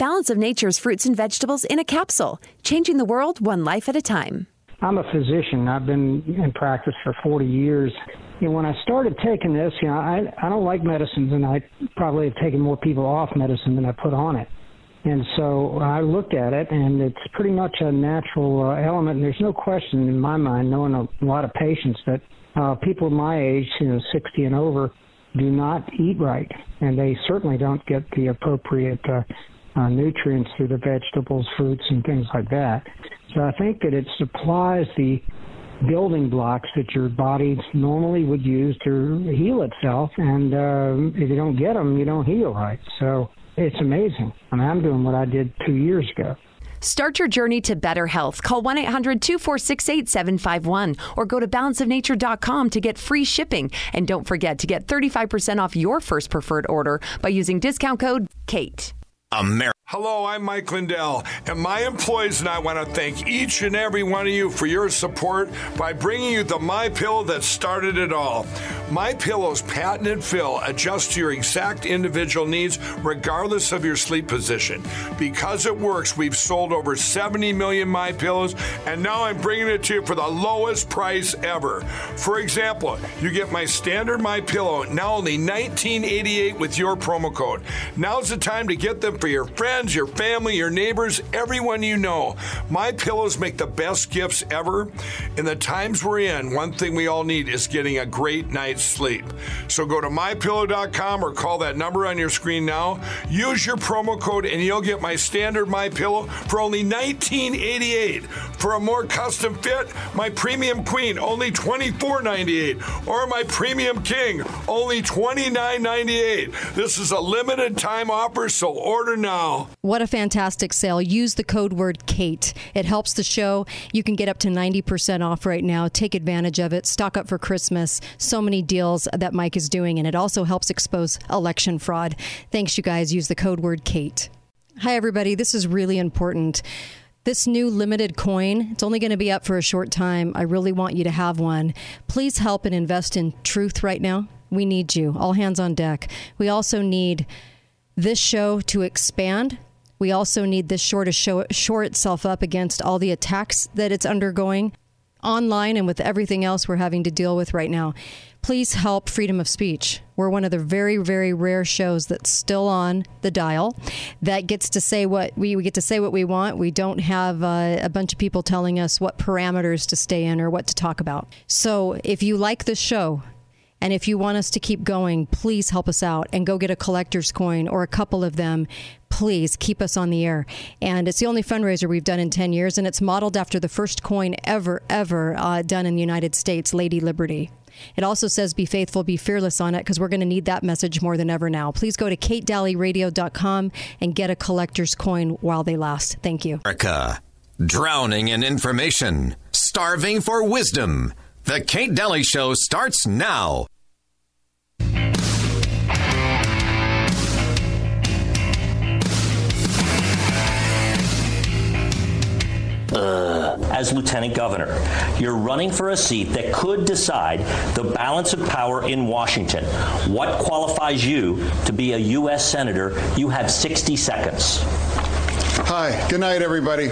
Balance of Nature's fruits and vegetables in a capsule, changing the world one life at a time. I'm a physician. I've been in practice for 40 years. You know, when I started taking this, you know, I I don't like medicines, and I probably have taken more people off medicine than I put on it. And so I looked at it, and it's pretty much a natural uh, element. And there's no question in my mind, knowing a lot of patients, that uh, people my age, you know, 60 and over, do not eat right, and they certainly don't get the appropriate uh, uh, nutrients through the vegetables, fruits, and things like that. So I think that it supplies the building blocks that your body normally would use to heal itself, and uh, if you don't get them, you don't heal right. So it's amazing. I mean, I'm doing what I did two years ago. Start your journey to better health. Call 1 800 246 8751 or go to balanceofnature.com to get free shipping. And don't forget to get 35% off your first preferred order by using discount code KATE. America. Hello, I'm Mike Lindell, and my employees and I want to thank each and every one of you for your support by bringing you the My Pillow that started it all. My Pillow's patented fill adjusts to your exact individual needs regardless of your sleep position. Because it works, we've sold over 70 million My Pillows, and now I'm bringing it to you for the lowest price ever. For example, you get my standard My Pillow now only 1988 with your promo code. Now's the time to get them for your friends friends, your family, your neighbors, everyone you know. My pillows make the best gifts ever. In the times we're in, one thing we all need is getting a great night's sleep. So go to mypillow.com or call that number on your screen now. Use your promo code and you'll get my standard My Pillow for only $19.88. For a more custom fit, my premium queen only $24.98 or my premium king only $29.98. This is a limited time offer, so order now. What a fantastic sale. Use the code word KATE. It helps the show. You can get up to 90% off right now. Take advantage of it. Stock up for Christmas. So many deals that Mike is doing, and it also helps expose election fraud. Thanks, you guys. Use the code word KATE. Hi, everybody. This is really important. This new limited coin, it's only going to be up for a short time. I really want you to have one. Please help and invest in truth right now. We need you. All hands on deck. We also need this show to expand. We also need this show to show, shore itself up against all the attacks that it's undergoing online and with everything else we're having to deal with right now. Please help freedom of speech. We're one of the very, very rare shows that's still on the dial that gets to say what we, we get to say what we want. We don't have uh, a bunch of people telling us what parameters to stay in or what to talk about. So if you like this show, and if you want us to keep going, please help us out and go get a collector's coin or a couple of them. Please keep us on the air. And it's the only fundraiser we've done in 10 years, and it's modeled after the first coin ever, ever uh, done in the United States, Lady Liberty. It also says be faithful, be fearless on it because we're going to need that message more than ever now. Please go to katedalleyradio.com and get a collector's coin while they last. Thank you. America. Drowning in information, starving for wisdom. The Kate Dalley Show starts now. Uh, as lieutenant governor. You're running for a seat that could decide the balance of power in Washington. What qualifies you to be a U.S. Senator? You have 60 seconds. Hi, good night, everybody.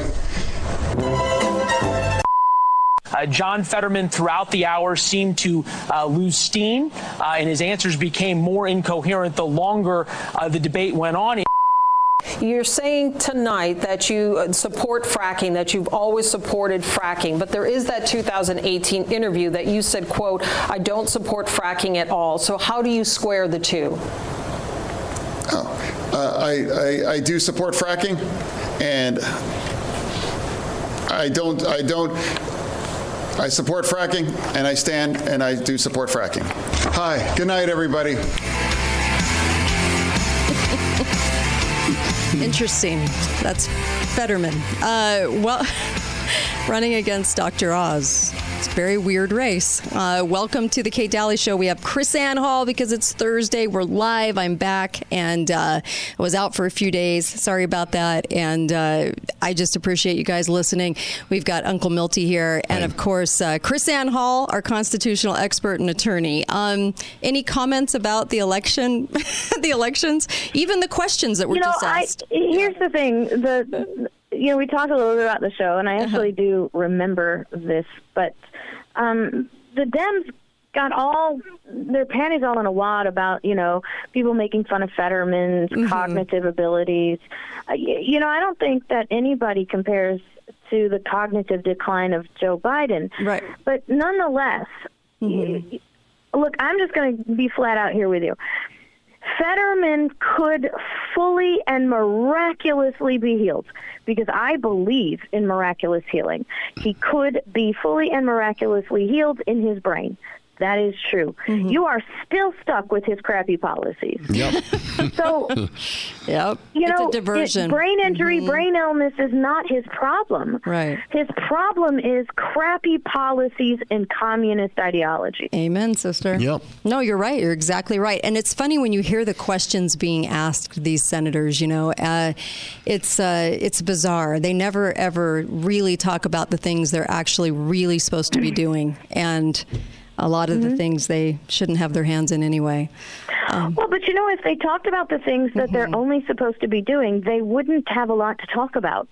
Uh, John Fetterman, throughout the hour, seemed to uh, lose steam, uh, and his answers became more incoherent the longer uh, the debate went on. You're saying tonight that you uh, support fracking, that you've always supported fracking, but there is that 2018 interview that you said, quote, I don't support fracking at all. So how do you square the two? Oh, uh, I, I, I do support fracking, and I don't, I don't, I support fracking, and I stand and I do support fracking. Hi, good night, everybody. Interesting. That's Fetterman. Uh, well, running against Dr. Oz. It's a very weird race. Uh, welcome to the Kate Dalley Show. We have KrisAnne Hall because it's Thursday. We're live. I'm back and uh, I was out for a few days. Sorry about that. And uh, I just appreciate you guys listening. We've got Uncle Milty here, and of course, uh, Ann Hall, our constitutional expert and attorney. Um, any comments about the election, the elections, even the questions that were you know, just asked? I, here's the thing. The you know, we talked a little bit about the show, and I Uh-huh. actually do remember this, but um, the Dems got all their panties all in a wad about you know people making fun of Fetterman's Mm-hmm. cognitive abilities. Uh, you know, I don't think that anybody compares to the cognitive decline of Joe Biden. Right. But nonetheless, Mm-hmm. y- look, I'm just going to be flat out here with you. Fetterman could fully and miraculously be healed because I believe in miraculous healing. He could be fully and miraculously healed in his brain. That is true. Mm-hmm. You are still stuck with his crappy policies. Yep. So, Yep. you it's know, a diversion. Mm-hmm. it- brain injury, brain illness is not his problem. Right. His problem is crappy policies and communist ideology. Amen, sister. Yep. No, you're right. You're exactly right. And it's funny when you hear the questions being asked these senators. You know, uh, it's uh, it's bizarre. They never ever really talk about the things they're actually really supposed to be doing, and a lot of the things they shouldn't have their hands in anyway. Um, Well, but you know, if they talked about the things that Mm-hmm. they're only supposed to be doing, they wouldn't have a lot to talk about.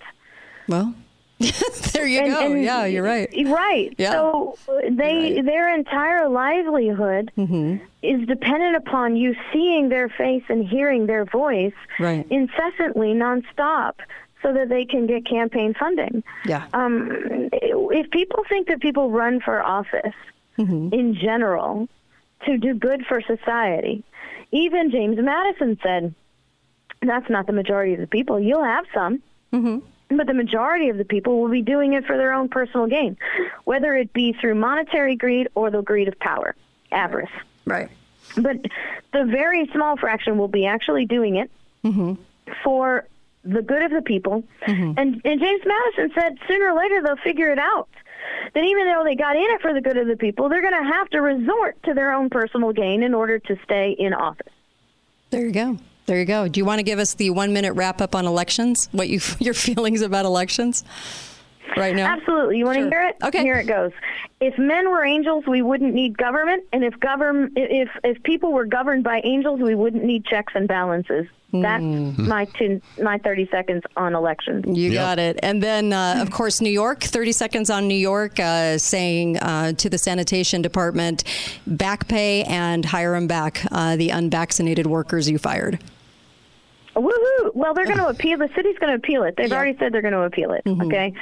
well, there you And- go. and- yeah, you're right. Right. Yeah. So they their entire livelihood Mm-hmm. is dependent upon you seeing their face and hearing their voice Right. incessantly, nonstop, so that they can get campaign funding. Yeah. Um, if people think that people run for office Mm-hmm. in general to do good for society, even James Madison said that's not the majority of the people. You'll have some. Mm-hmm. But the majority of the people will be doing it for their own personal gain, whether it be through monetary greed or the greed of power, avarice. Right. But the very small fraction will be actually doing it for the good of the people. And, and James Madison said sooner or later they'll figure it out. That even though they got in it for the good of the people, they're going to have to resort to their own personal gain in order to stay in office. There you go. There you go. Do you want to give us the one minute wrap up on elections? What you your feelings about elections right now? Absolutely. You want Sure. to hear it? Okay. Here it goes. If men were angels, we wouldn't need government, and if govern if if people were governed by angels, we wouldn't need checks and balances. That's Hmm. my two, my thirty seconds on elections. You Yep. got it. And then, uh, of course, New York, 30 seconds on New York, uh, saying uh, to the sanitation department, back pay and hire them back, uh, the unvaccinated workers you fired. Woohoo! Well, they're going to appeal. The city's going to appeal it. They've Yeah. already said they're going to appeal it. Mm-hmm. Okay,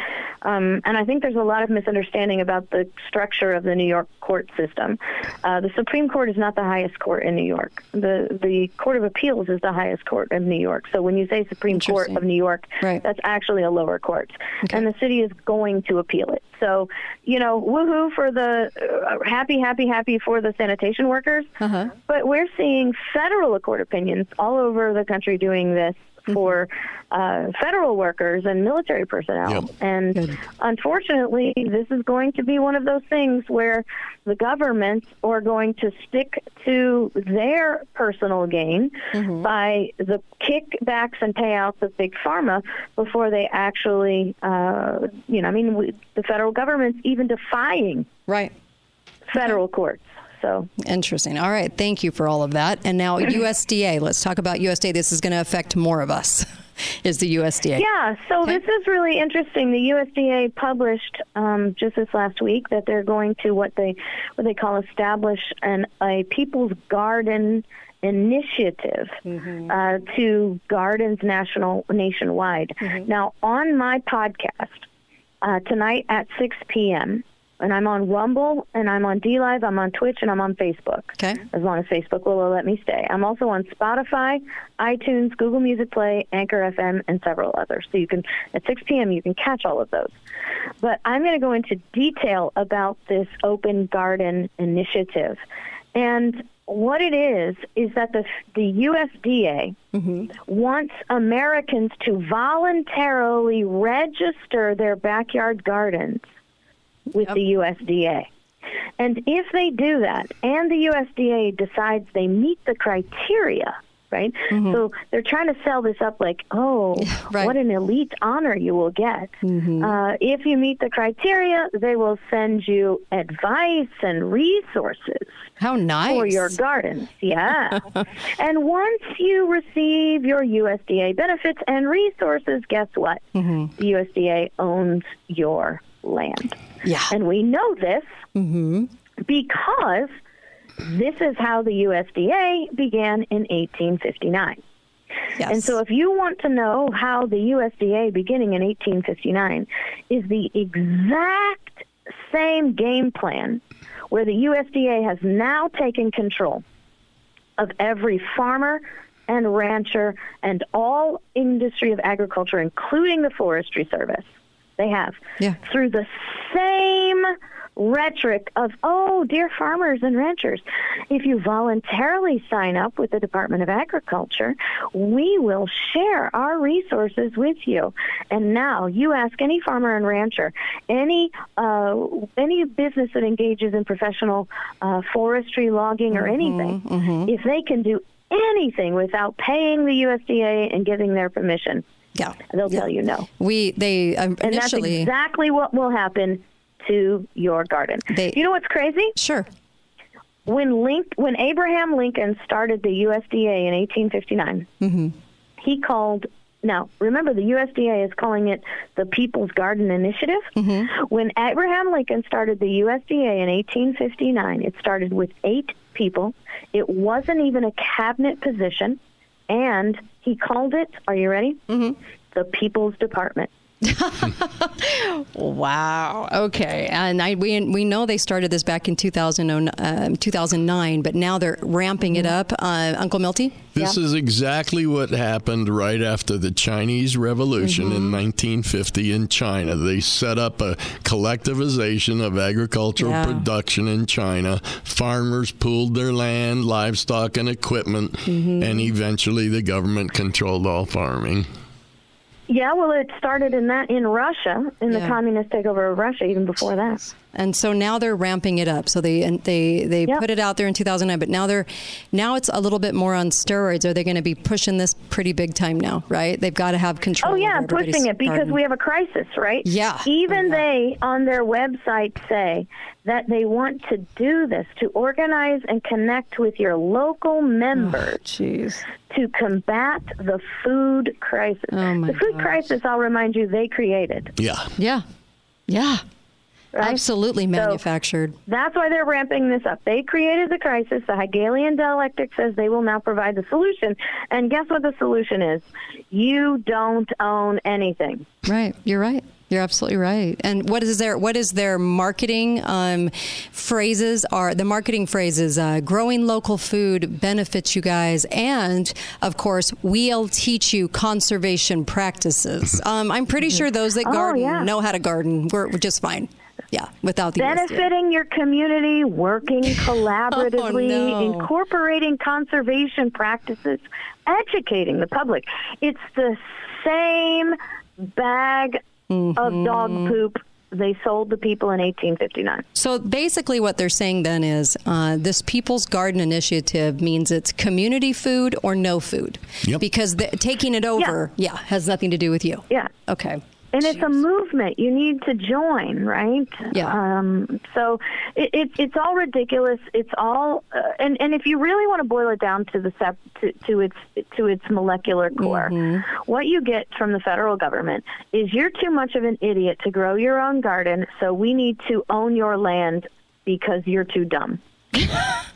um, and I think there's a lot of misunderstanding about the structure of the New York court system. Uh, the Supreme Court is not the highest court in New York. The the Court of Appeals is the highest court of New York. So when you say Supreme Court of New York, Right. that's actually a lower court, and the city is going to appeal it. So you know, woohoo for the uh, happy, happy, happy for the sanitation workers. Uh-huh. But we're seeing federal court opinions all over the country doing this for uh, federal workers and military personnel. Yep. And Good. unfortunately, this is going to be one of those things where the governments are going to stick to their personal gain by the kickbacks and payouts of big pharma before they actually, uh, you know, I mean, we, the federal government's even defying Right. federal courts. So Interesting. All right. Thank you for all of that. And now, USDA. Let's talk about USDA. This is going to affect more of us, is the USDA. Yeah, so this is really interesting. The USDA published um, just this last week that they're going to what they what they call establish an a people's garden initiative uh, to gardens national nationwide. Now, on my podcast uh, tonight at 6 p.m. And I'm on Rumble, and I'm on DLive, I'm on Twitch, and I'm on Facebook. Okay. As long as Facebook will let me stay. I'm also on Spotify, iTunes, Google Music Play, Anchor FM, and several others. So you can, at 6 p.m., you can catch all of those. But I'm going to go into detail about this Open Garden initiative. And what it is, is that the, the USDA mm-hmm. wants Americans to voluntarily register their backyard gardens with the USDA. And if they do that and the USDA decides they meet the criteria, right? Mm-hmm. So they're trying to sell this up like, oh, what an elite honor you will get. Mm-hmm. Uh, if you meet the criteria, they will send you advice and resources. How nice. For your gardens, yeah. and once you receive your USDA benefits and resources, guess what? Mm-hmm. The USDA owns your land. Yeah. And we know this Mm-hmm. because this is how the USDA began in 1859. And so, if you want to know how the USDA beginning in 1859 is the exact same game plan where the USDA has now taken control of every farmer and rancher and all industry of agriculture, including the Forestry Service, they have Yeah. through the same rhetoric of, oh, dear farmers and ranchers, if you voluntarily sign up with the Department of Agriculture, we will share our resources with you. And now you ask any farmer and rancher, any uh, any business that engages in professional uh, forestry, logging, or anything, if they can do anything without paying the USDA and giving their permission, yeah, they'll tell you no. We they um, And that's exactly what will happen to your garden. you know what's crazy? Sure. When Link, when Abraham Lincoln started the USDA in 1859, Mm-hmm. he called. Now, remember, the USDA is calling it the People's Garden Initiative. Mm-hmm. When Abraham Lincoln started the USDA in 1859, it started with eight people. It wasn't even a cabinet position, and he called it. Are you ready? Mm-hmm. The People's Department. Wow. Okay. And I we we know they started this back in 2000, um, 2009, but now they're ramping it up. Uh, Uncle Milty. This is exactly what happened right after the Chinese Revolution in 1950 in China. They set up a collectivization of agricultural Yeah. production in China. Farmers pooled their land, livestock, and equipment, and eventually the government controlled all farming. Yeah, well, it started in that in Russia, in the Yeah. communist takeover of Russia, even before that. And so now they're ramping it up. So they and they they put it out there in 2009, but now they're now it's a little bit more on steroids. Are they going to be pushing this pretty big time now? Right? They've got to have control. Oh yeah, pushing it because garden. we have a crisis, right? Yeah. Even oh, they on their website say that they want to do this to organize and connect with your local oh, members Jeez. to combat the food crisis. Oh, my the food gosh. crisis, I'll remind you, they created. Yeah. Yeah. Yeah. Right? Absolutely manufactured. That's why they're ramping this up. They created the crisis. The Hegelian dialectic says they will now provide the solution. And guess what the solution is? You don't own anything. Right. You're right. You're absolutely right. And what is their what is their marketing um, phrases? Are the marketing phrases uh, growing local food benefits you guys, and of course we'll teach you conservation practices. Um, I'm pretty sure those that Oh, garden yeah. know how to garden. We're, we're just fine. Yeah, without the Benefiting your community, working collaboratively, Oh, no. incorporating conservation practices, educating the public. It's the same bag Mm-hmm. of dog poop they sold the people in 1859. So basically, what they're saying then is uh, this People's Garden Initiative means it's community food or no food. Yep. Because the, taking it over, yeah. has nothing to do with you. Yeah. Okay. And it's a movement. You need to join, right? Yeah. Um, so it, it, it's all ridiculous. It's all, uh, and and if you really want to boil it down to the sep- to, to its to its molecular core, what you get from the federal government is you're too much of an idiot to grow your own garden. So we need to own your land because you're too dumb.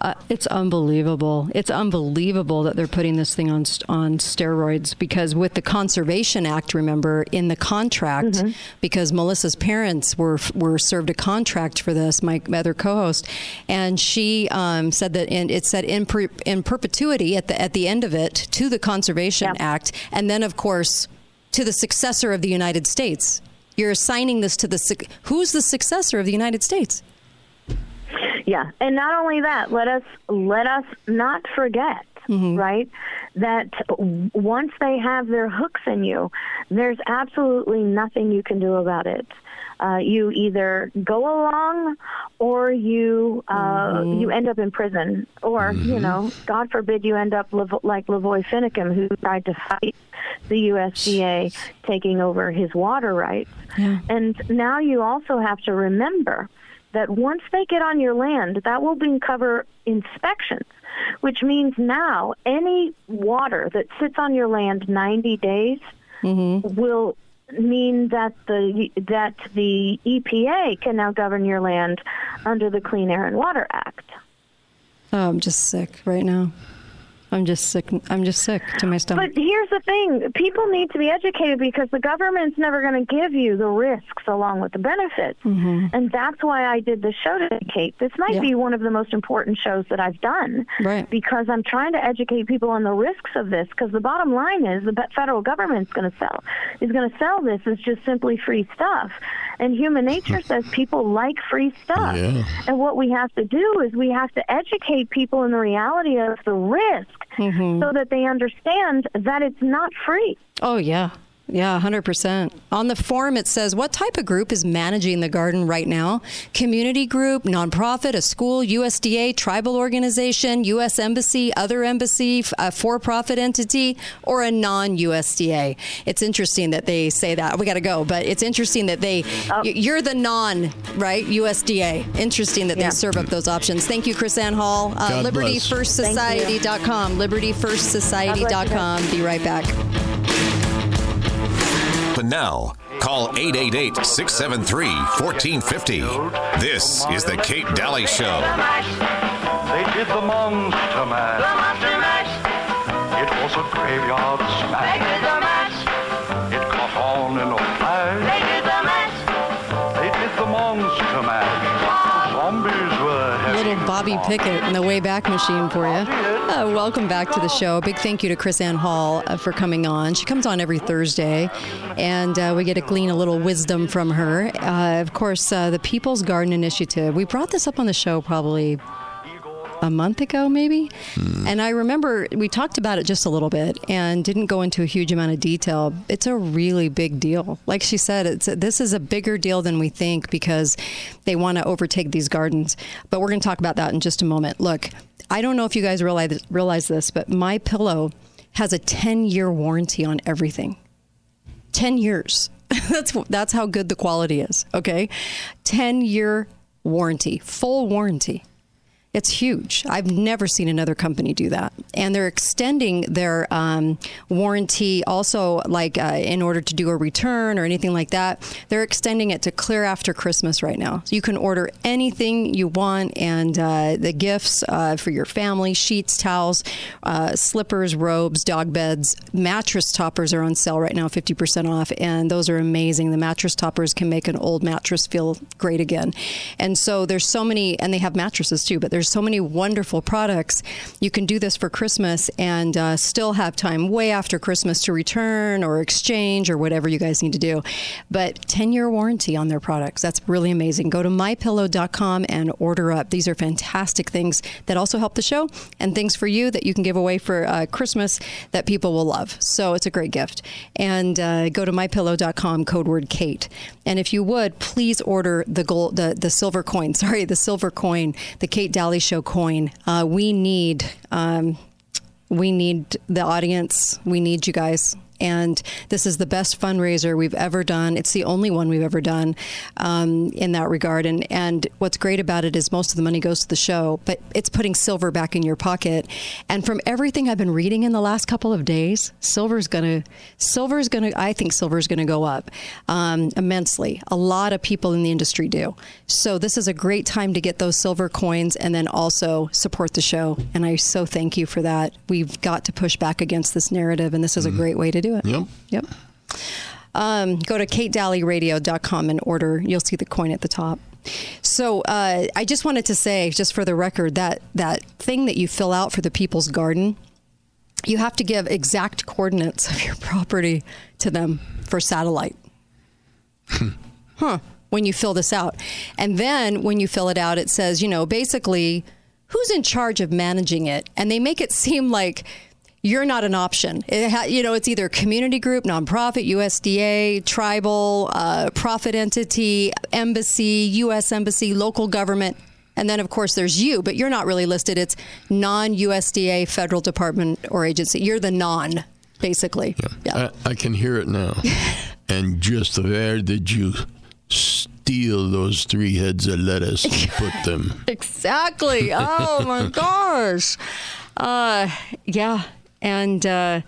Uh, it's unbelievable. It's unbelievable that they're putting this thing on on steroids because with the Conservation Act, remember in the contract, because Melissa's parents were were served a contract for this. My other co-host, and she um, said that in, it said in per, in perpetuity at the at the end of it to the Conservation Act, and then of course to the successor of the United States. You're assigning this to the who's the successor of the United States? Yeah, and not only that, let us let us not forget, right, that once they have their hooks in you, there's absolutely nothing you can do about it. uh, you either go along or you uh, Mm-hmm. you end up in prison, or you know, God forbid, you end up like LaVoy Finicum, who tried to fight the USDA taking over his water rights. And now you also have to remember that once they get on your land, that will be cover inspections, which means now any water that sits on your land 90 days mm-hmm. will mean that the that the EPA can now govern your land under the Clean Air and Water Act. Oh, I'm just sick right now. I'm just sick. I'm just sick to my stomach. But here's the thing: people need to be educated because the government's never going to give you the risks along with the benefits, mm-hmm. and that's why I did the show today, Kate. This might Yeah. be one of the most important shows that I've done, Right. Because I'm trying to educate people on the risks of this. Because the bottom line is, the federal government's going to sell is going to sell this as just simply free stuff, and human nature hmm. says people like free stuff. Yeah. And what we have to do is we have to educate people in the reality of the risk mm-hmm. so that they understand that it's not free. Oh, yeah. Yeah, 100%. On the form, it says, What type of group is managing the garden right now? Community group, nonprofit, a school, USDA, tribal organization, U.S. Embassy, other embassy, f- a for profit entity, or a non USDA? It's interesting that they say that. We got to go, but it's interesting that they, y- you're the non, right? USDA. Interesting that they serve up those options. Thank you, KrisAnne Hall. Uh, God bless. LibertyFirstSociety.com. LibertyFirstSociety.com. Be right back. But now, call 888 673 1450. This is The Kate Dalley Show. They did the monster mash. The monster mash. It was a graveyard smash. They did the mash. It caught on in a flash. They did the mash. They did the monster mash. Zombies were heavy. little Bobby Pickett in the Wayback Machine for you. Uh, welcome back to the show. A big thank you to KrisAnne Hall uh, for coming on. She comes on every Thursday, and uh, we get to glean a little wisdom from her. Uh, of course, uh, the People's Garden Initiative. We brought this up on the show probably a month ago, maybe. Hmm. And I remember we talked about it just a little bit and didn't go into a huge amount of detail. It's a really big deal. Like she said, it's this is a bigger deal than we think because they want to overtake these gardens. But we're going to talk about that in just a moment. Look, I don't know if you guys realize realize this, but my pillow has a 10 year warranty on everything. 10 years. that's that's how good the quality is, okay? 10 year warranty, full warranty. It's huge. I've never seen another company do that. And they're extending their um, warranty also, like uh, in order to do a return or anything like that, they're extending it to clear after Christmas right now. So you can order anything you want and uh, the gifts uh, for your family sheets, towels, uh, slippers, robes, dog beds, mattress toppers are on sale right now, 50% off. And those are amazing. The mattress toppers can make an old mattress feel great again. And so there's so many, and they have mattresses too, but there's so many wonderful products. You can do this for Christmas and uh, still have time way after Christmas to return or exchange or whatever you guys need to do. But 10 year warranty on their products. That's really amazing. Go to mypillow.com and order up. These are fantastic things that also help the show and things for you that you can give away for uh, Christmas that people will love. So it's a great gift. And uh, go to mypillow.com, code word Kate. And if you would, please order the gold, the, the silver coin. Sorry, the silver coin, the Kate Dalley Show coin. Uh, we need. Um, we need the audience. We need you guys. And this is the best fundraiser we've ever done. It's the only one we've ever done um, in that regard. And and what's great about it is most of the money goes to the show, but it's putting silver back in your pocket. And from everything I've been reading in the last couple of days, silver's gonna silver's gonna. I think silver's gonna go up um, immensely. A lot of people in the industry do. So this is a great time to get those silver coins and then also support the show. And I so thank you for that. We've got to push back against this narrative, and this is a great way to do it. Yep. Yep. Um, go to katedalleyradio.com and order. You'll see the coin at the top. So uh, I just wanted to say, just for the record, that that thing that you fill out for the People's Garden, you have to give exact coordinates of your property to them for satellite. huh. When you fill this out. And then when you fill it out, it says, you know, basically, who's in charge of managing it? And they make it seem like you're not an option. It ha- you know, it's either community group, nonprofit, USDA, tribal, uh, profit entity, embassy, U.S. embassy, local government. And then, of course, there's you, but you're not really listed. It's non USDA, federal department, or agency. You're the non, basically. Yeah. I, I can hear it now. and just where did you steal those three heads of lettuce and put them? Exactly. Oh my gosh. Uh, yeah. And uh,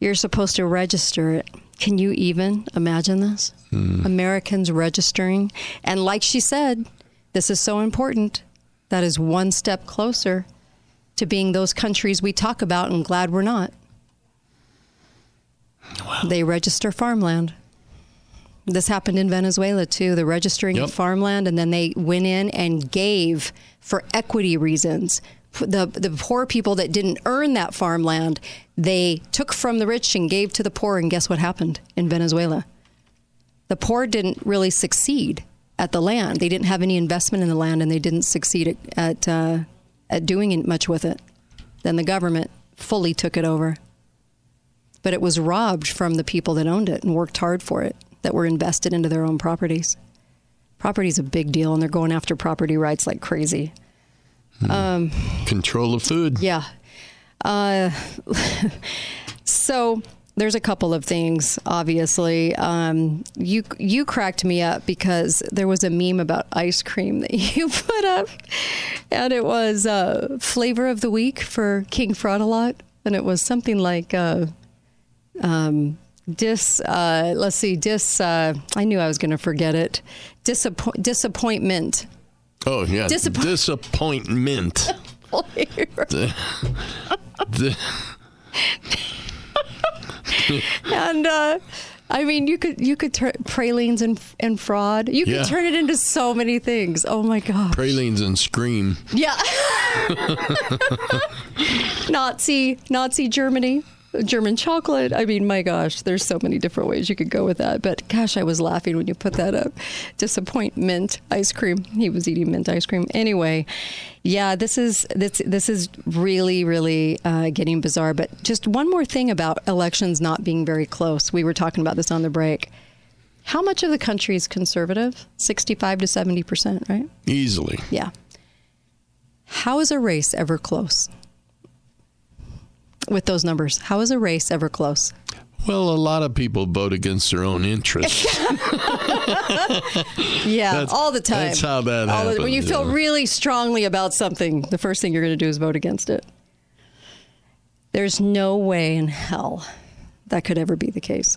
you're supposed to register it. Can you even imagine this? Americans registering. And like she said, this is so important. That is one step closer to being those countries we talk about and glad we're not. They register farmland. This happened in Venezuela too, the registering of farmland, and then they went in and gave for equity reasons. The, the poor people that didn't earn that farmland, they took from the rich and gave to the poor. And guess what happened in Venezuela? The poor didn't really succeed at the land. They didn't have any investment in the land, and they didn't succeed at at, uh, at doing much with it. Then the government fully took it over but it was robbed from the people that owned it and worked hard for it, that were invested into their own properties. Property is a big deal, and they're going after property rights like crazy. Um, Control of food. yeah. Uh, so there's a couple of things. Obviously, um, you you cracked me up because there was a meme about ice cream that you put up, and it was uh, flavor of the week for King Fraud-A-Lot, and it was something like. Uh, um, dis uh, let's see dis uh, i knew i was going to forget it Disappoint, disappointment Oh, yeah. Disappoint- Disappointment. The- the- and uh, i mean you could you could turn pralines and and fraud you could Yeah. turn it into so many things oh my god pralines and scream. yeah nazi nazi germany German chocolate. I mean, my gosh, there's so many different ways you could go with that. But gosh, I was laughing when you put that up. Disappointment ice cream. He was eating mint ice cream. Anyway, yeah, this is this this is really really uh, getting bizarre. But just one more thing about elections not being very close. We were talking about this on the break. How much of the country is conservative? Sixty-five to seventy percent, right? Easily. Yeah. How is a race ever close? With those numbers, how is a race ever close? Well, a lot of people vote against their own interests. Yeah, That's- all the time. that's how that All the- when you happens, feel really strongly about something, the first thing you're going to do is vote against it. There's no way in hell that could ever be the case.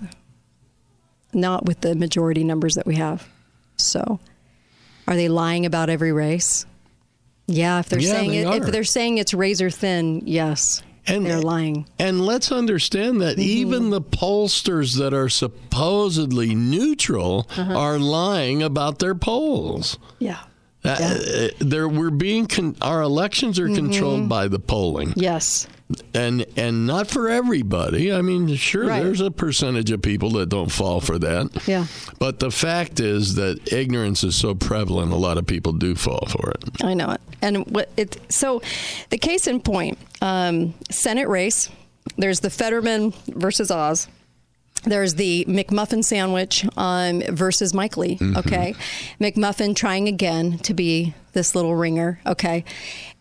Not with the majority numbers that we have. So, are they lying about every race? Yeah, if they're Yeah, saying they it, if they're saying it's razor thin, yes, they're lying. And let's understand that Mm-hmm. even the pollsters that are supposedly neutral Uh-huh. are lying about their polls. Yeah. Uh, uh, there, we're being con- our elections are controlled Mhm. by the polling. Yes. And and not for everybody. I mean, sure, Right. there's a percentage of people that don't fall for that. Yeah. But the fact is that ignorance is so prevalent, a lot of people do fall for it. I know it. And what it so the case in point, um, Senate race. There's the Fetterman versus Oz. There's the McMuffin sandwich um, versus Mike Lee. Mhm. Okay, McMuffin trying again to be this little ringer. Okay,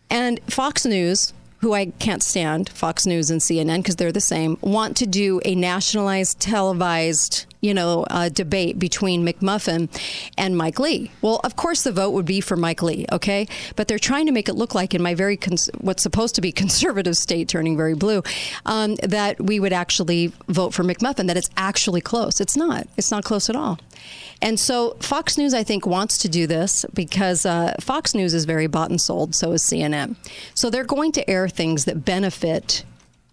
and Fox News. Who I can't stand, Fox News and CNN, because they're the same, want to do a nationalized, televised, you know, uh, debate between McMuffin and Mike Lee. Well, of course, the vote would be for Mike Lee, okay? But they're trying to make it look like in my very cons- what's supposed to be conservative state turning very blue, um, that we would actually vote for McMuffin. That it's actually close. It's not. It's not close at all. And so Fox News, I think, wants to do this because uh, Fox News is very bought and sold. So is CNN. So they're going to air things that benefit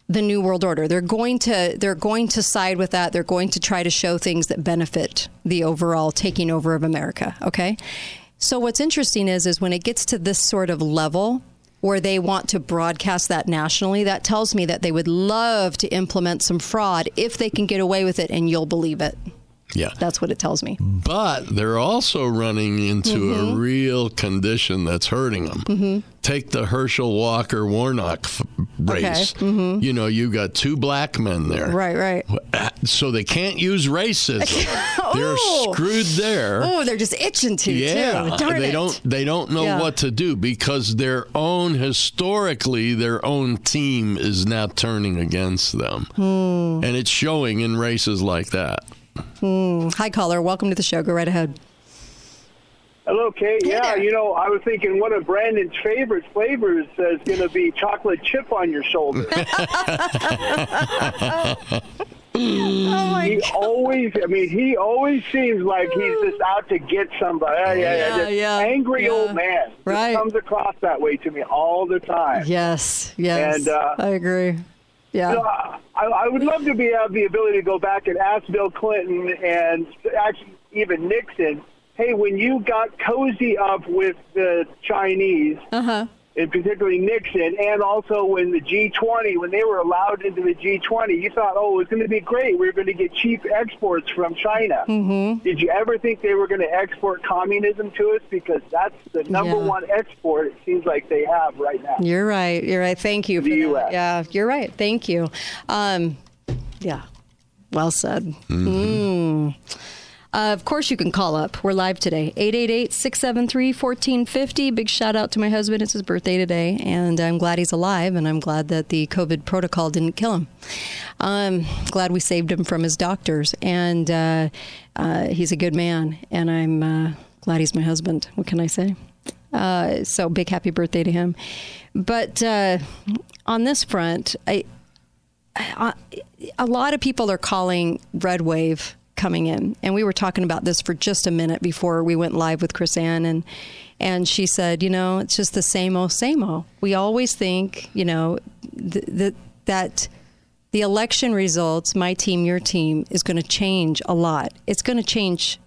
the new world order. They're going to they're going to side with that. They're going to try to show things that benefit the overall taking over of America. Okay. So what's interesting is is when it gets to this sort of level where they want to broadcast that nationally, that tells me that they would love to implement some fraud if they can get away with it and you'll believe it. Yeah. That's what it tells me. But they're also running into a Mhm. real condition that's hurting them. Mhm. take the Herschel Walker Warnock f- race. Mhm. You know, you got two black men there. Right, right. So they can't use racism. They're Oh. screwed there. Oh, they're just itching to Yeah, too. Darn they it. don't they don't know Yeah. what to do because their own historically their own team is now turning against them, Hmm. and it's showing in races like that. Hmm. Hi, caller. Welcome to the show. Go right ahead. Hello, Kate. Yeah, you know, I was thinking one of Brandon's favorite flavors is going to be chocolate chip on your shoulder. he always, I mean, he always seems like he's just out to get somebody. Yeah, yeah, yeah. Yeah, Just yeah, angry yeah. old man. Just Right. comes across that way to me all the time. Yes, yes. And, uh, I agree. Yeah. So I, I would love to be have the ability to go back and ask Bill Clinton and actually even Nixon, hey, when you got cozy up with the Chinese, uh-huh. And particularly Nixon, and also when the G20, when they were allowed into the G20, you thought, oh, it's going to be great. We are going to get cheap exports from China. Mm-hmm. Did you ever think they were going to export communism to us? Because that's the number Yeah. one export it seems like they have right now. You're right. You're right. Thank you for that. Yeah, you're right. Thank you. Um, yeah. Well said. Mm. Uh, of course, you can call up. We're live today. 888 673 1450. Big shout out to my husband. It's his birthday today, and I'm glad he's alive, and I'm glad that the COVID protocol didn't kill him. I'm glad we saved him from his doctors, and uh, uh, he's a good man, and I'm uh, glad he's my husband. What can I say? Uh, so big happy birthday to him. But uh, on this front, I, I, a lot of people are calling red wave coming in, and we were talking about this for just a minute before we went live with KrisAnne, and and she said, you know, it's just the same old, same old. We always think, you know, th- th- that the election results, my team, your team, is going to change a lot. It's going to change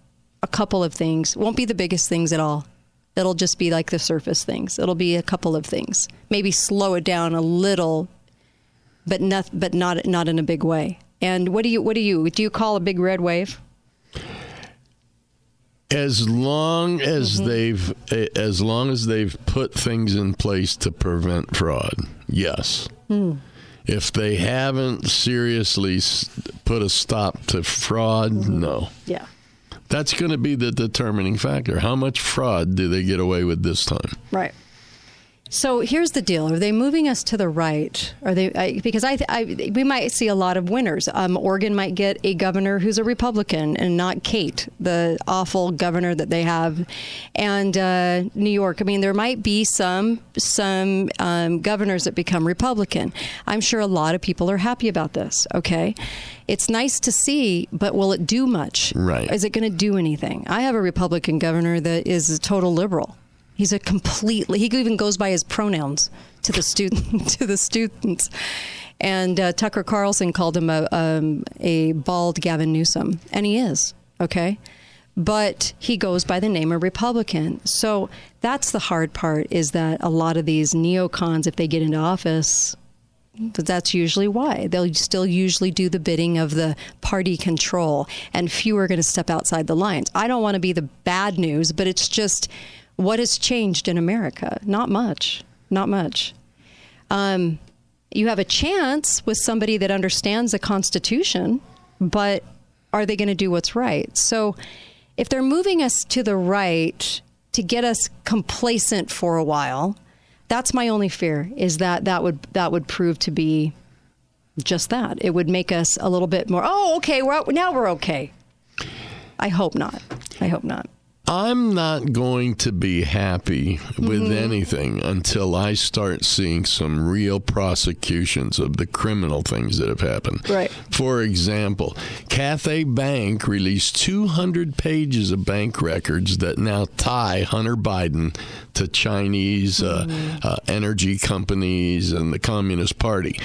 a couple of things. Won't be the biggest things at all. It'll just be like the surface things. It'll be a couple of things. Maybe slow it down a little, but not but not not in a big way. And what do you what do you do you call a big red wave? As long as Mm-hmm. they've as long as they've put things in place to prevent fraud, yes. Hmm. If they haven't seriously put a stop to fraud, no. Yeah. That's going to be the determining factor. How much fraud do they get away with this time? Right. So here's the deal: Are they moving us to the right? Are they? I, because I, I, we might see a lot of winners. Um, Oregon might get a governor who's a Republican and not Kate, the awful governor that they have, and uh, New York. I mean, there might be some some um, governors that become Republican. I'm sure a lot of people are happy about this. Okay, it's nice to see, but will it do much? Right. Is it going to do anything? I have a Republican governor that is a total liberal. He's a completely. He even goes by his pronouns to the student to the students. And uh, Tucker Carlson called him a um, a bald Gavin Newsom, and he is okay. But he goes by the name of Republican. So that's the hard part is that a lot of these neocons, if they get into office, that's usually why they'll still usually do the bidding of the party control, and few are going to step outside the lines. I don't want to be the bad news, but it's just what has changed in America. Not much. Not much. Um, you have a chance with somebody that understands the Constitution, but are they going to do what's right? So, if they're moving us to the right to get us complacent for a while, that's my only fear is that that would that would prove to be just that. It would make us a little bit more. Oh, okay, we're now we're okay. I hope not. I hope not. I'm not going to be happy with Mhm. anything until I start seeing some real prosecutions of the criminal things that have happened. Right. For example, Cathay Bank released 200 pages of bank records that now tie Hunter Biden to Chinese uh, uh, energy companies and the Communist Party.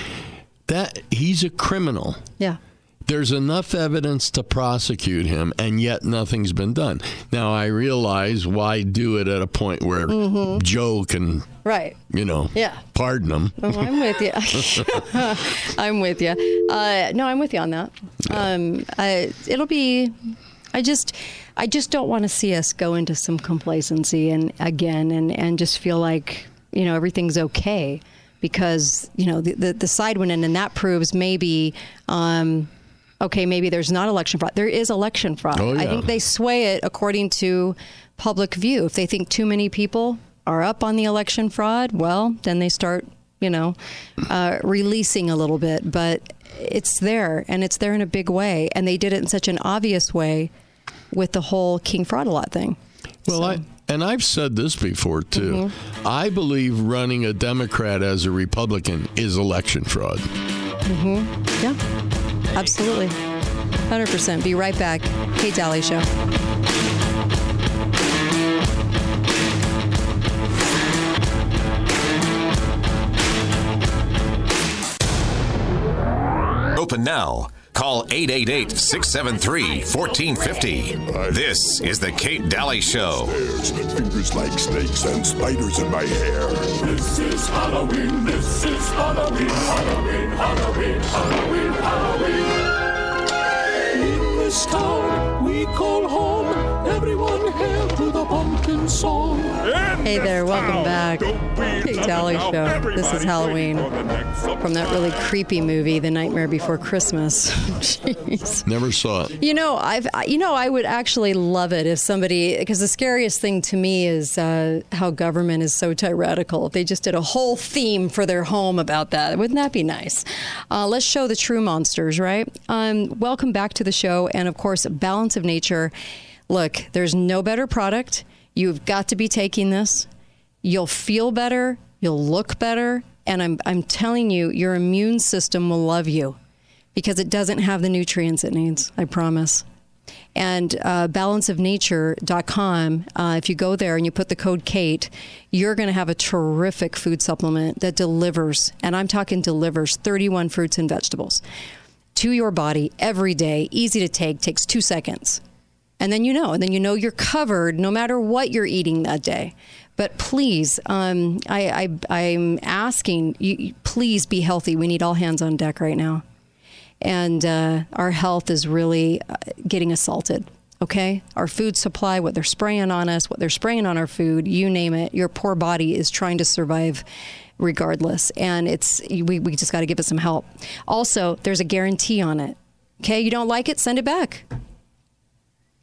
That he's a criminal. Yeah. There's enough evidence to prosecute him, and yet nothing's been done. Now, I realize why do it at a point where Mhm. Joe can, Right. you know, Yeah. pardon him. Oh, I'm with you. I'm with you. Uh, no, I'm with you on that. Um, I, it'll be. I just, I just don't want to see us go into some complacency and again, and and just feel like you know everything's okay because you know the the, the side went in, and that proves maybe. Um, okay, maybe there's not election fraud. There is election fraud. Oh, I think they sway it according to public view. If they think too many people are up on the election fraud, well, then they start, you know, uh, releasing a little bit. But it's there, and it's there in a big way. And they did it in such an obvious way with the whole King Fraud a lot thing. Well, I and I've said this before too. Mm-hmm. I believe running a Democrat as a Republican is election fraud. Mm-hmm. Yeah, absolutely. 100%. Be right back. Kate Dalley Show. Open now. Call 888 673 1450. This is The Kate Dalley Show. Fingers like snakes and spiders in my hair. This is Halloween, this is Halloween, Halloween, Halloween, Halloween, Halloween. In this town we call home, everyone hail to the pumpkin song. Hey there, welcome back. Kate Dalley Show. This is Halloween from that really creepy movie, The Nightmare Before Christmas. Jeez. Never saw it. You know, I've you know I would actually love it if somebody because the scariest thing to me is uh, how government is so tyrannical. If they just did a whole theme for their home about that, wouldn't that be nice? Uh, let's show the true monsters, right? Um, welcome back to the show, and of course, balance of nature. Look, there's no better product. You've got to be taking this. You'll feel better. You'll look better. And I'm, I'm telling you, your immune system will love you because it doesn't have the nutrients it needs. I promise. And uh, balanceofnature.com, uh, if you go there and you put the code Kate, you're going to have a terrific food supplement that delivers, and I'm talking delivers 31 fruits and vegetables to your body every day, easy to take, takes two seconds. And then you know, and then you know you're covered no matter what you're eating that day. But please, um, I, I, I'm asking you, you- please be healthy. We need all hands on deck right now. And uh, our health is really uh, getting assaulted. Okay? Our food supply, what they're spraying on us, what they're spraying on our food, you name it, your poor body is trying to survive regardless. And it's we, we just got to give it some help. Also, there's a guarantee on it. Okay? You don't like it, send it back.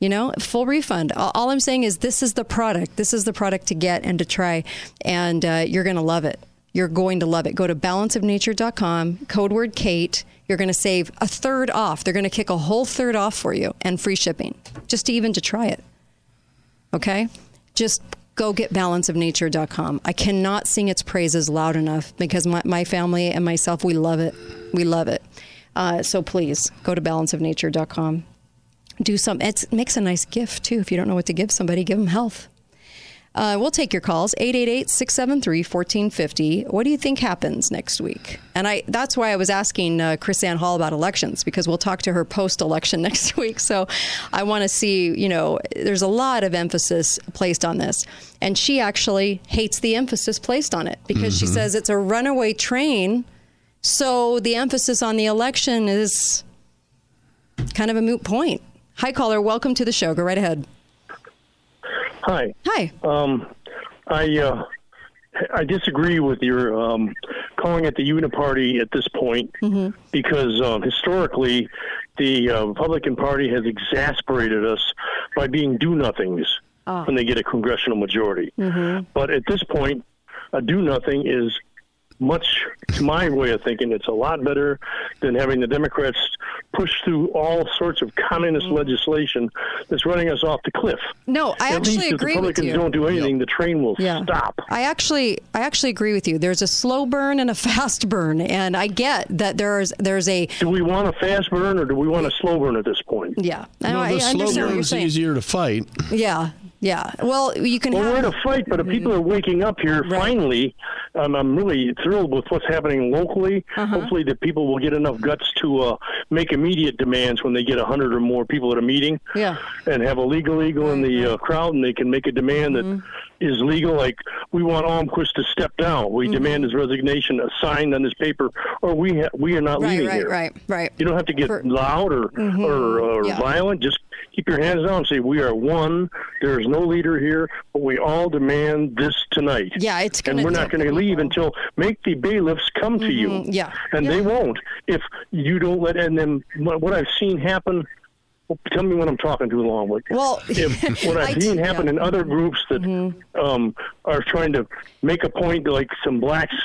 You know, full refund. All, I'm saying is this is the product. This is the product to get and to try, and uh, you're going to love it. You're going to love it. Go to balanceofnature.com, code word Kate. You're going to save a third off. They're going to kick a whole third off for you and free shipping, just to even to try it. Okay? Just go get balanceofnature.com. I cannot sing its praises loud enough because my, my family and myself, we love it. We love it. Uh, so please go to balanceofnature.com do some it makes a nice gift too. If you don't know what to give somebody give them health. Uh, we'll take your calls 888-673-1450 what do you think happens next week? And i that's why i was asking uh, KrisAnne Hall about elections because we'll talk to her post-election next week. So i want to see you know there's a lot of emphasis placed on this. And she actually hates the emphasis placed on it because she Mhm. says it's a runaway train so the emphasis on the election is kind of a moot point. Hi, caller. Welcome to the show. Go right ahead. Hi. Hi. Um, I uh, I disagree with your um, calling it the uniparty at this point Mm-hmm. because um, historically the uh, Republican Party has exasperated us by being do-nothings Ah. when they get a congressional majority. Mm-hmm. But at this point, a do-nothing is much, to my way of thinking, it's a lot better than having the Democrats push through all sorts of communist mm. legislation that's running us off the cliff. No, I At actually least if agree the with Republicans you. don't do anything, the train will Yeah. stop. I actually, I actually agree with you. There's a slow burn and a fast burn, and I get that there's there's a. Do we want a fast burn or do we want a slow burn at this point? Yeah, I, No, I the slow understand what you're burn's saying. easier to fight. Yeah, yeah. Well, you can. Well, have, we're in a fight, but if people are waking up here finally, um, I'm really thrilled with what's happening locally. Uh-huh. Hopefully, that people will get enough guts to uh, make immediate demands when they get a hundred or more people at a meeting, Yeah. and have a legal eagle in the uh, crowd, and they can make a demand Mm-hmm. that is legal. Like we want Almquist to step down. We Mm-hmm. demand his resignation, signed on this paper, or we ha- we are not Right, leaving right, here. right, right. Right. You don't have to get loud or Mhm. or, or Yeah. violent. Just keep your hands down and say, we are one. There is no leader here, but we all demand this tonight. Yeah, it's And gonna we're not going to leave until make the bailiffs come to you. Mhm, yeah. And they won't if you don't let, and then what I've seen happen, tell me when I'm talking too long. But Well, if, what I've seen happen yeah. in other groups that um, are trying to make a point, like some blacks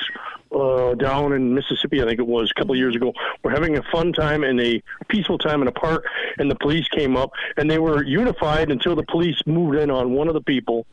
uh, down in Mississippi, I think it was a couple of years ago, we were having a fun time and a peaceful time in a park, and the police came up, and they were unified until the police moved in on one of the people.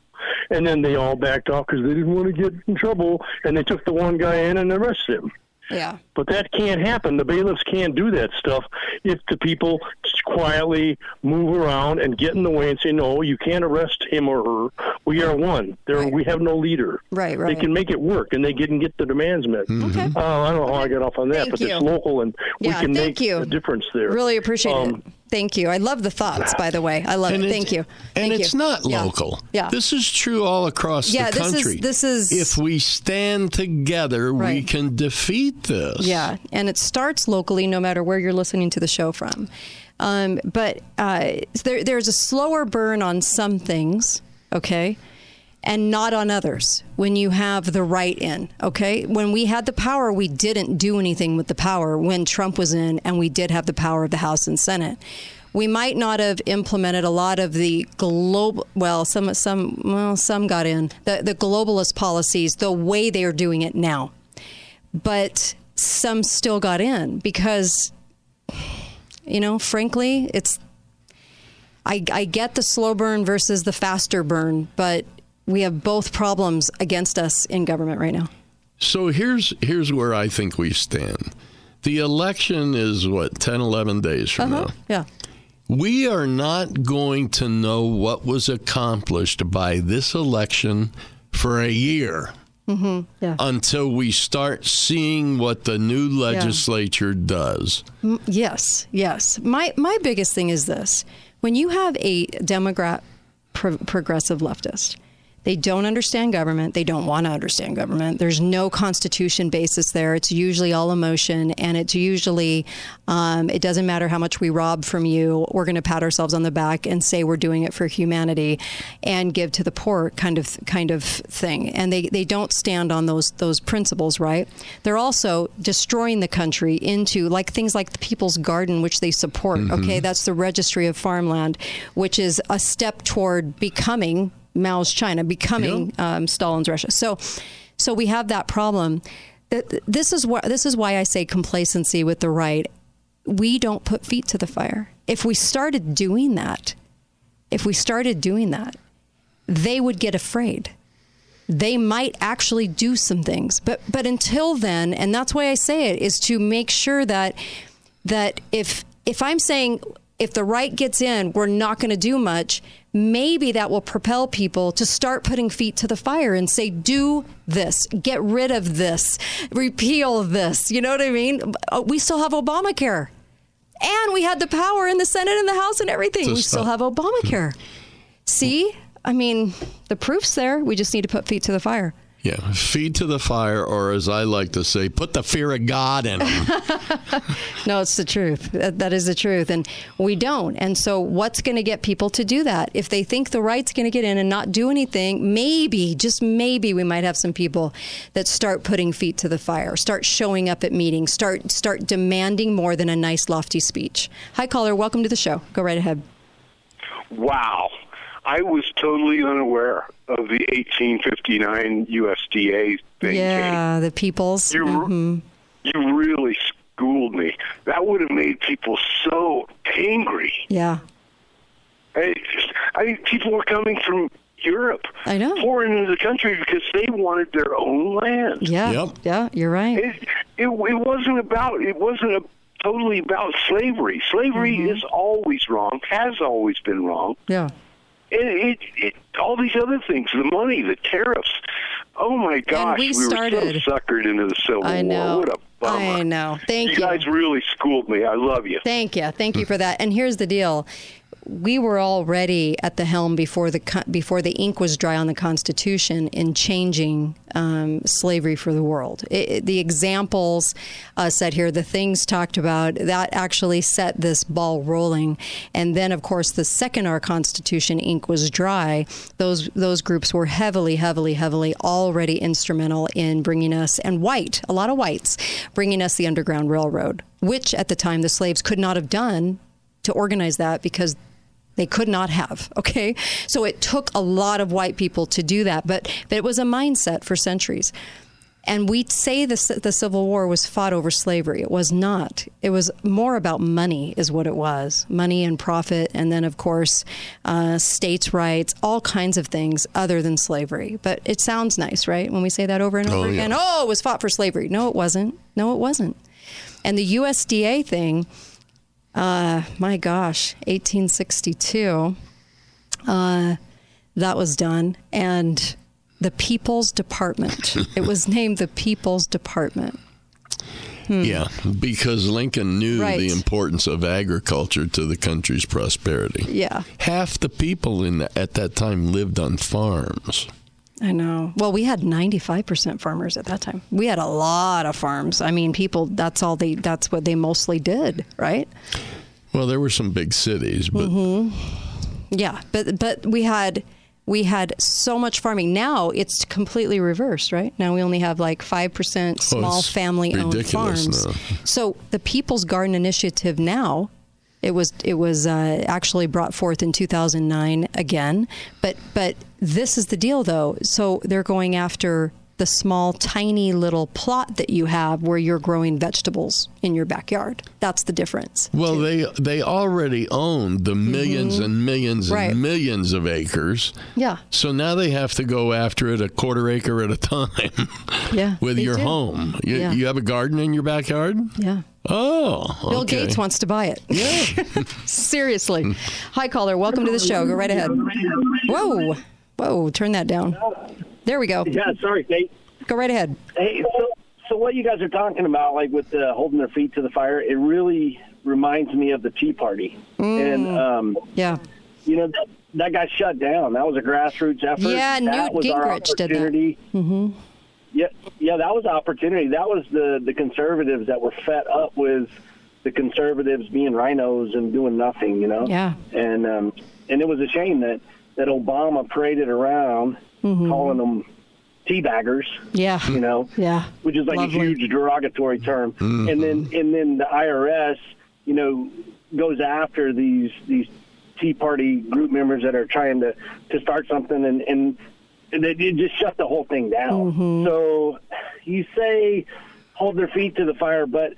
And then they all backed off because they didn't want to get in trouble, and they took the one guy in and arrested him. Yeah. But that can't happen. The bailiffs can't do that stuff if the people just quietly move around and get in the way and say, "No, you can't arrest him or her. We are one. There, we have no leader." Right, right. They can make it work, and they can get the demands met. Okay. Uh, I don't know how I got off on that, Thank but you. it's local, and we Yeah, can thank make you. a difference there. Really appreciate Um, it. Thank you. I love the thoughts, by the way. I love And it. Thank you. And Thank it's you. not local. Yeah. This is true all across Yeah, the this is- country. this is- If we stand together, we can defeat this. Yeah, and it starts locally, no matter where you're listening to the show from. Um, but uh, there, there's a slower burn on some things, okay, and not on others. When you have the right in, okay, when we had the power, we didn't do anything with the power. When Trump was in, and we did have the power of the House and Senate. We might not have implemented a lot of the global. Well, some some well some got in the the globalist policies the way they are doing it now but some still got in because you know frankly it's I, I get the slow burn versus the faster burn but we have both problems against us in government right now So here's here's where I think we stand. The election is what 10 11 days from now. yeah We are not going to know what was accomplished by this election for a year mm-hmm. yeah until we start seeing what the new legislature does. M- Yes, yes. My my biggest thing is this: when you have a Democrat pro- progressive leftist, they don't understand government. They don't want to understand government. There's no constitution basis there. It's usually all emotion, and it's usually um, it doesn't matter how much we rob from you. We're going to pat ourselves on the back and say we're doing it for humanity, and give to the poor, kind of kind of thing. And they, they don't stand on those those principles, right? They're also destroying the country into like things like the People's Garden, which they support. Mhm. Okay, that's the Registry of Farmland, which is a step toward becoming Mao's China, becoming um, Stalin's Russia. So, so we have that problem. This is why this is why I say complacency with the right. We don't put feet to the fire. If we started doing that, if we started doing that, they would get afraid. They might actually do some things, but but until then, and that's why I say it is to make sure that that if if I'm saying if the right gets in, we're not going to do much. Maybe that will propel people to start putting feet to the fire and say, "Do this, get rid of this, repeal this." You know what I mean? Uh, We still have Obamacare, and we had the power in the Senate and the House and everything. We still have Obamacare. See, I mean, the proof's there. We just need to put feet to the fire. Yeah, feed to the fire, or as I like to say, put the fear of God in them. No, it's the truth. That, that is the truth. And we don't. And so, what's going to get people to do that? If they think the right's going to get in and not do anything, maybe, just maybe, we might have some people that start putting feet to the fire, start showing up at meetings, start start demanding more than a nice, lofty speech. Hi, caller. Welcome to the show. Go right ahead. Wow. I was totally unaware of the 1859 USDA thing. yeah, the people's. Mhm. You really schooled me. That would have made people so angry. Yeah. I, I mean, people were coming from Europe, I know, pouring into the country because they wanted their own land. Yeah. Yeah, you're right. It, it, it wasn't about. It wasn't a, totally about slavery. Slavery Mm-hmm. is always wrong. Has always been wrong. Yeah. It, it, it, all these other things, the money, the tariffs. Oh my gosh, we were started- so suckered into the Civil I know. War. What a bummer. I know. Thank you. you guys really schooled me. I love you. Thank you. Thank you for that. And here's the deal. We were already at the helm before the before the ink was dry on the Constitution in changing um, slavery for the world. It, the examples uh, set here, the things talked about, that actually set this ball rolling. And then, of course, the second our Constitution ink was dry, those those groups were heavily, heavily, heavily already instrumental in bringing us and white, a lot of whites, bringing us the Underground Railroad, which at the time the slaves could not have done to organize that because they could not have. Okay, so it took a lot of white people to do that, but but it was a mindset for centuries. And we say the, the Civil War was fought over slavery. It was not. It was more about money, is what it was money and profit. And then, of course, uh, states' rights, all kinds of things other than slavery. But it sounds nice, right? When we say that over and over Oh, yeah. again. Oh, it was fought for slavery. No, it wasn't. No, it wasn't. And the USDA thing, uh, my gosh, 1862, uh, that was done. And the People's Department, it was named the People's Department. Hmm. Yeah, because Lincoln knew Right. the importance of agriculture to the country's prosperity. Yeah, Half the people in the, at that time lived on farms. I know. Well, we had 95% farmers at that time. We had a lot of farms. I mean, people, that's all they, that's what they mostly did, right? Well, there were some big cities, but hmm Yeah, but but we had we had so much farming. Now it's completely reversed, right? Now we only have like five percent small Oh, family-owned farms. now. So the People's Garden Initiative now. It was it was uh, actually brought forth in 2009 again, but but this is the deal though. So they're going after the small, tiny little plot that you have where you're growing vegetables in your backyard. That's the difference. well, they they already own the 1000000s and millions Mm-hmm. Right. and millions of acres. Yeah. So now they have to go after it a quarter acre at a time Yeah. with your do. home. You, Yeah. you have a garden in your backyard? Yeah. Oh, Bill. Gates wants to buy it. Yeah. Seriously. Hi, caller. Welcome to the show. Go right ahead. Whoa. Whoa. Turn that down. There we go. Yeah, sorry, Kate. Go right ahead. Hey, so, so what you guys are talking about, like with uh, holding their feet to the fire, it really reminds me of the Tea Party. And, um, yeah. you know, that, that got shut down. That was a grassroots effort. Yeah, that Newt Gingrich did that. opportunity. Mm-hmm. Yeah, yeah, that was opportunity. That was the the conservatives that were fed up with the conservatives being rhinos and doing nothing, you know. Yeah. And um, and it was a shame that that Obama paraded around Mhm. calling them teabaggers. Yeah. You know. Yeah. Which is like Lovely. a huge derogatory term. Mm-hmm. And then and then the IRS, you know, goes after these these Tea Party group members that are trying to to start something and and they, they just shut the whole thing down. Mm-hmm. So you say hold their feet to the fire, but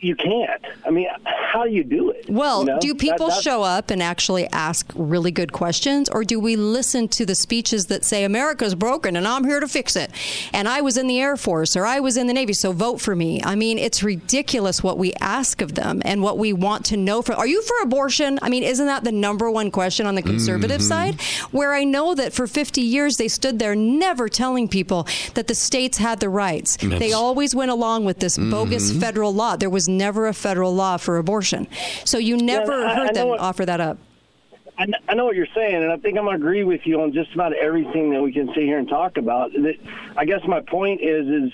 you can't. I mean, how do you do it? Well, you know? do people that's- show up and actually ask really good questions, or do we listen to the speeches that say America's broken and I'm here to fix it, and I was in the Air Force or I was in the Navy, so vote for me? I mean, it's ridiculous what we ask of them and what we want to know from. Are you for abortion? I mean, isn't that the number one question on the conservative Mhm. side? Where I know that for 50 years they stood there never telling people that the states had the rights. They always went along with this bogus Mm-hmm. Mhm. federal law. There was never a federal law for abortion. So you never I- I heard know them what- offer that up. I, I know what you're saying, and I think I'm going to agree with you on just about everything that we can sit here and talk about. That I guess my point is, is,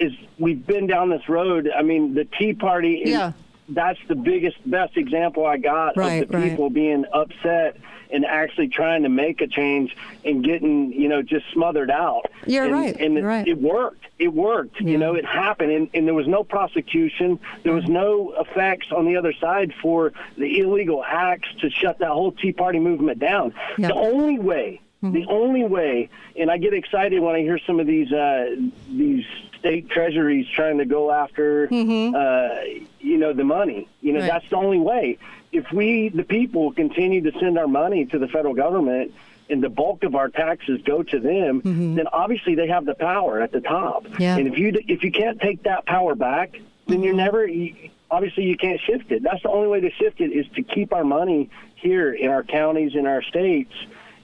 is we've been down this road. I mean, the Tea Party. Is, Yeah. That's the biggest, best example I got Right, of the right. people being upset and actually trying to make a change and getting, you know, just smothered out. You're and, right, And you're it, right. it worked. It worked. Yeah. You know, it happened, and, and there was no prosecution. There was no effects on the other side for the illegal acts to shut that whole Tea Party movement down. Yeah. The only way, the only way, and I get excited when I hear some of these uh, these state treasuries trying to go after, uh, you know, the money. You know, Right. that's the only way. If we, the people, continue to send our money to the federal government and the bulk of our taxes go to them, mm-hmm. then obviously they have the power at the top. Yeah. And if you if you can't take that power back, then you're mm-hmm. never. Obviously, you can't shift it. That's the only way to shift it is to keep our money here in our counties in our states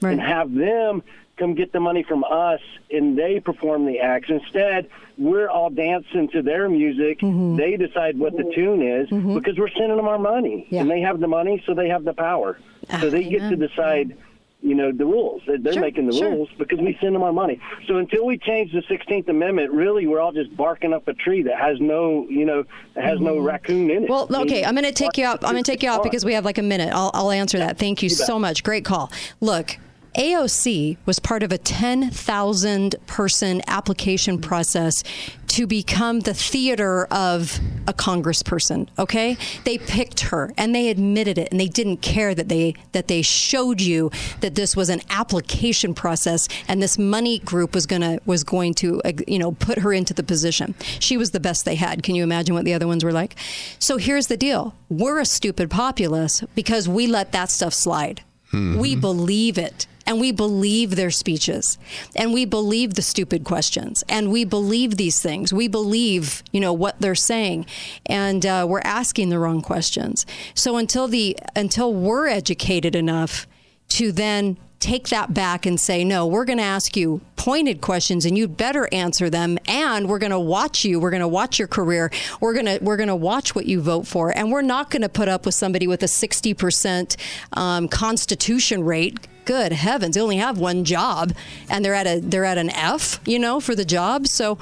and have them come get the money from us and they perform the acts. Instead, we're all dancing to their music. Mm-hmm. They decide what the tune is mm-hmm. because we're sending them our money. And they have the money, so they have the power. Ah, so they get to decide you know the rules. They're, Sure, making the sure. rules because we send them our money. So until we change the Sixteenth Amendment, really, we're all just barking up a tree that has no, you know, has no mm-hmm. raccoon in it. Well, okay, I'm going to take you out. I'm going to take you out because we have like a minute. I'll, I'll answer that. Thank You so much. Great call. Look. AOC was part of a 10,000 person application process to become the theater of a congressperson, okay? They picked her and they admitted it and they didn't care that they that they showed you that this was an application process and this money group was going to was going to uh, you know put her into the position. She was the best they had. Can you imagine what the other ones were like? So here's the deal. We're a stupid populace because we let that stuff slide. We believe it. And we believe their speeches. And we believe the stupid questions. And we believe these things. We believe, you know, what they're saying. And uh, we're asking the wrong questions. So until the until we're educated enough to then take that back and say, no, we're going to ask you pointed questions and you'd better answer them. And we're going to watch you. We're going to watch your career. We're going to, we're going to watch what you vote for. And we're not going to put up with somebody with a 60% um, constitution rate. Good heavens. They only have one job and they're at a, they're at an F, you know, for the job. So,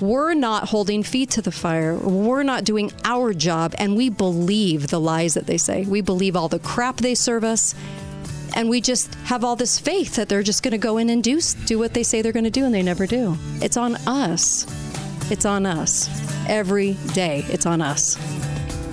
we're not holding feet to the fire. We're not doing our job, and we believe the lies that they say. We believe all the crap they serve us, and we just have all this faith that they're just going to go in and do do what they say they're going to do, and they never do. It's on us. It's on us. Every day, it's on us.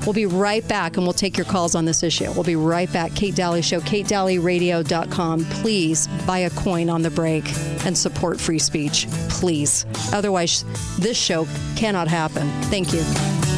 We'll be right back and we'll take your calls on this issue. We'll be right back. Kate Dalley Show, katedalleyradio.com. Please buy a coin on the break and support free speech. Please. Otherwise, this show cannot happen. Thank you.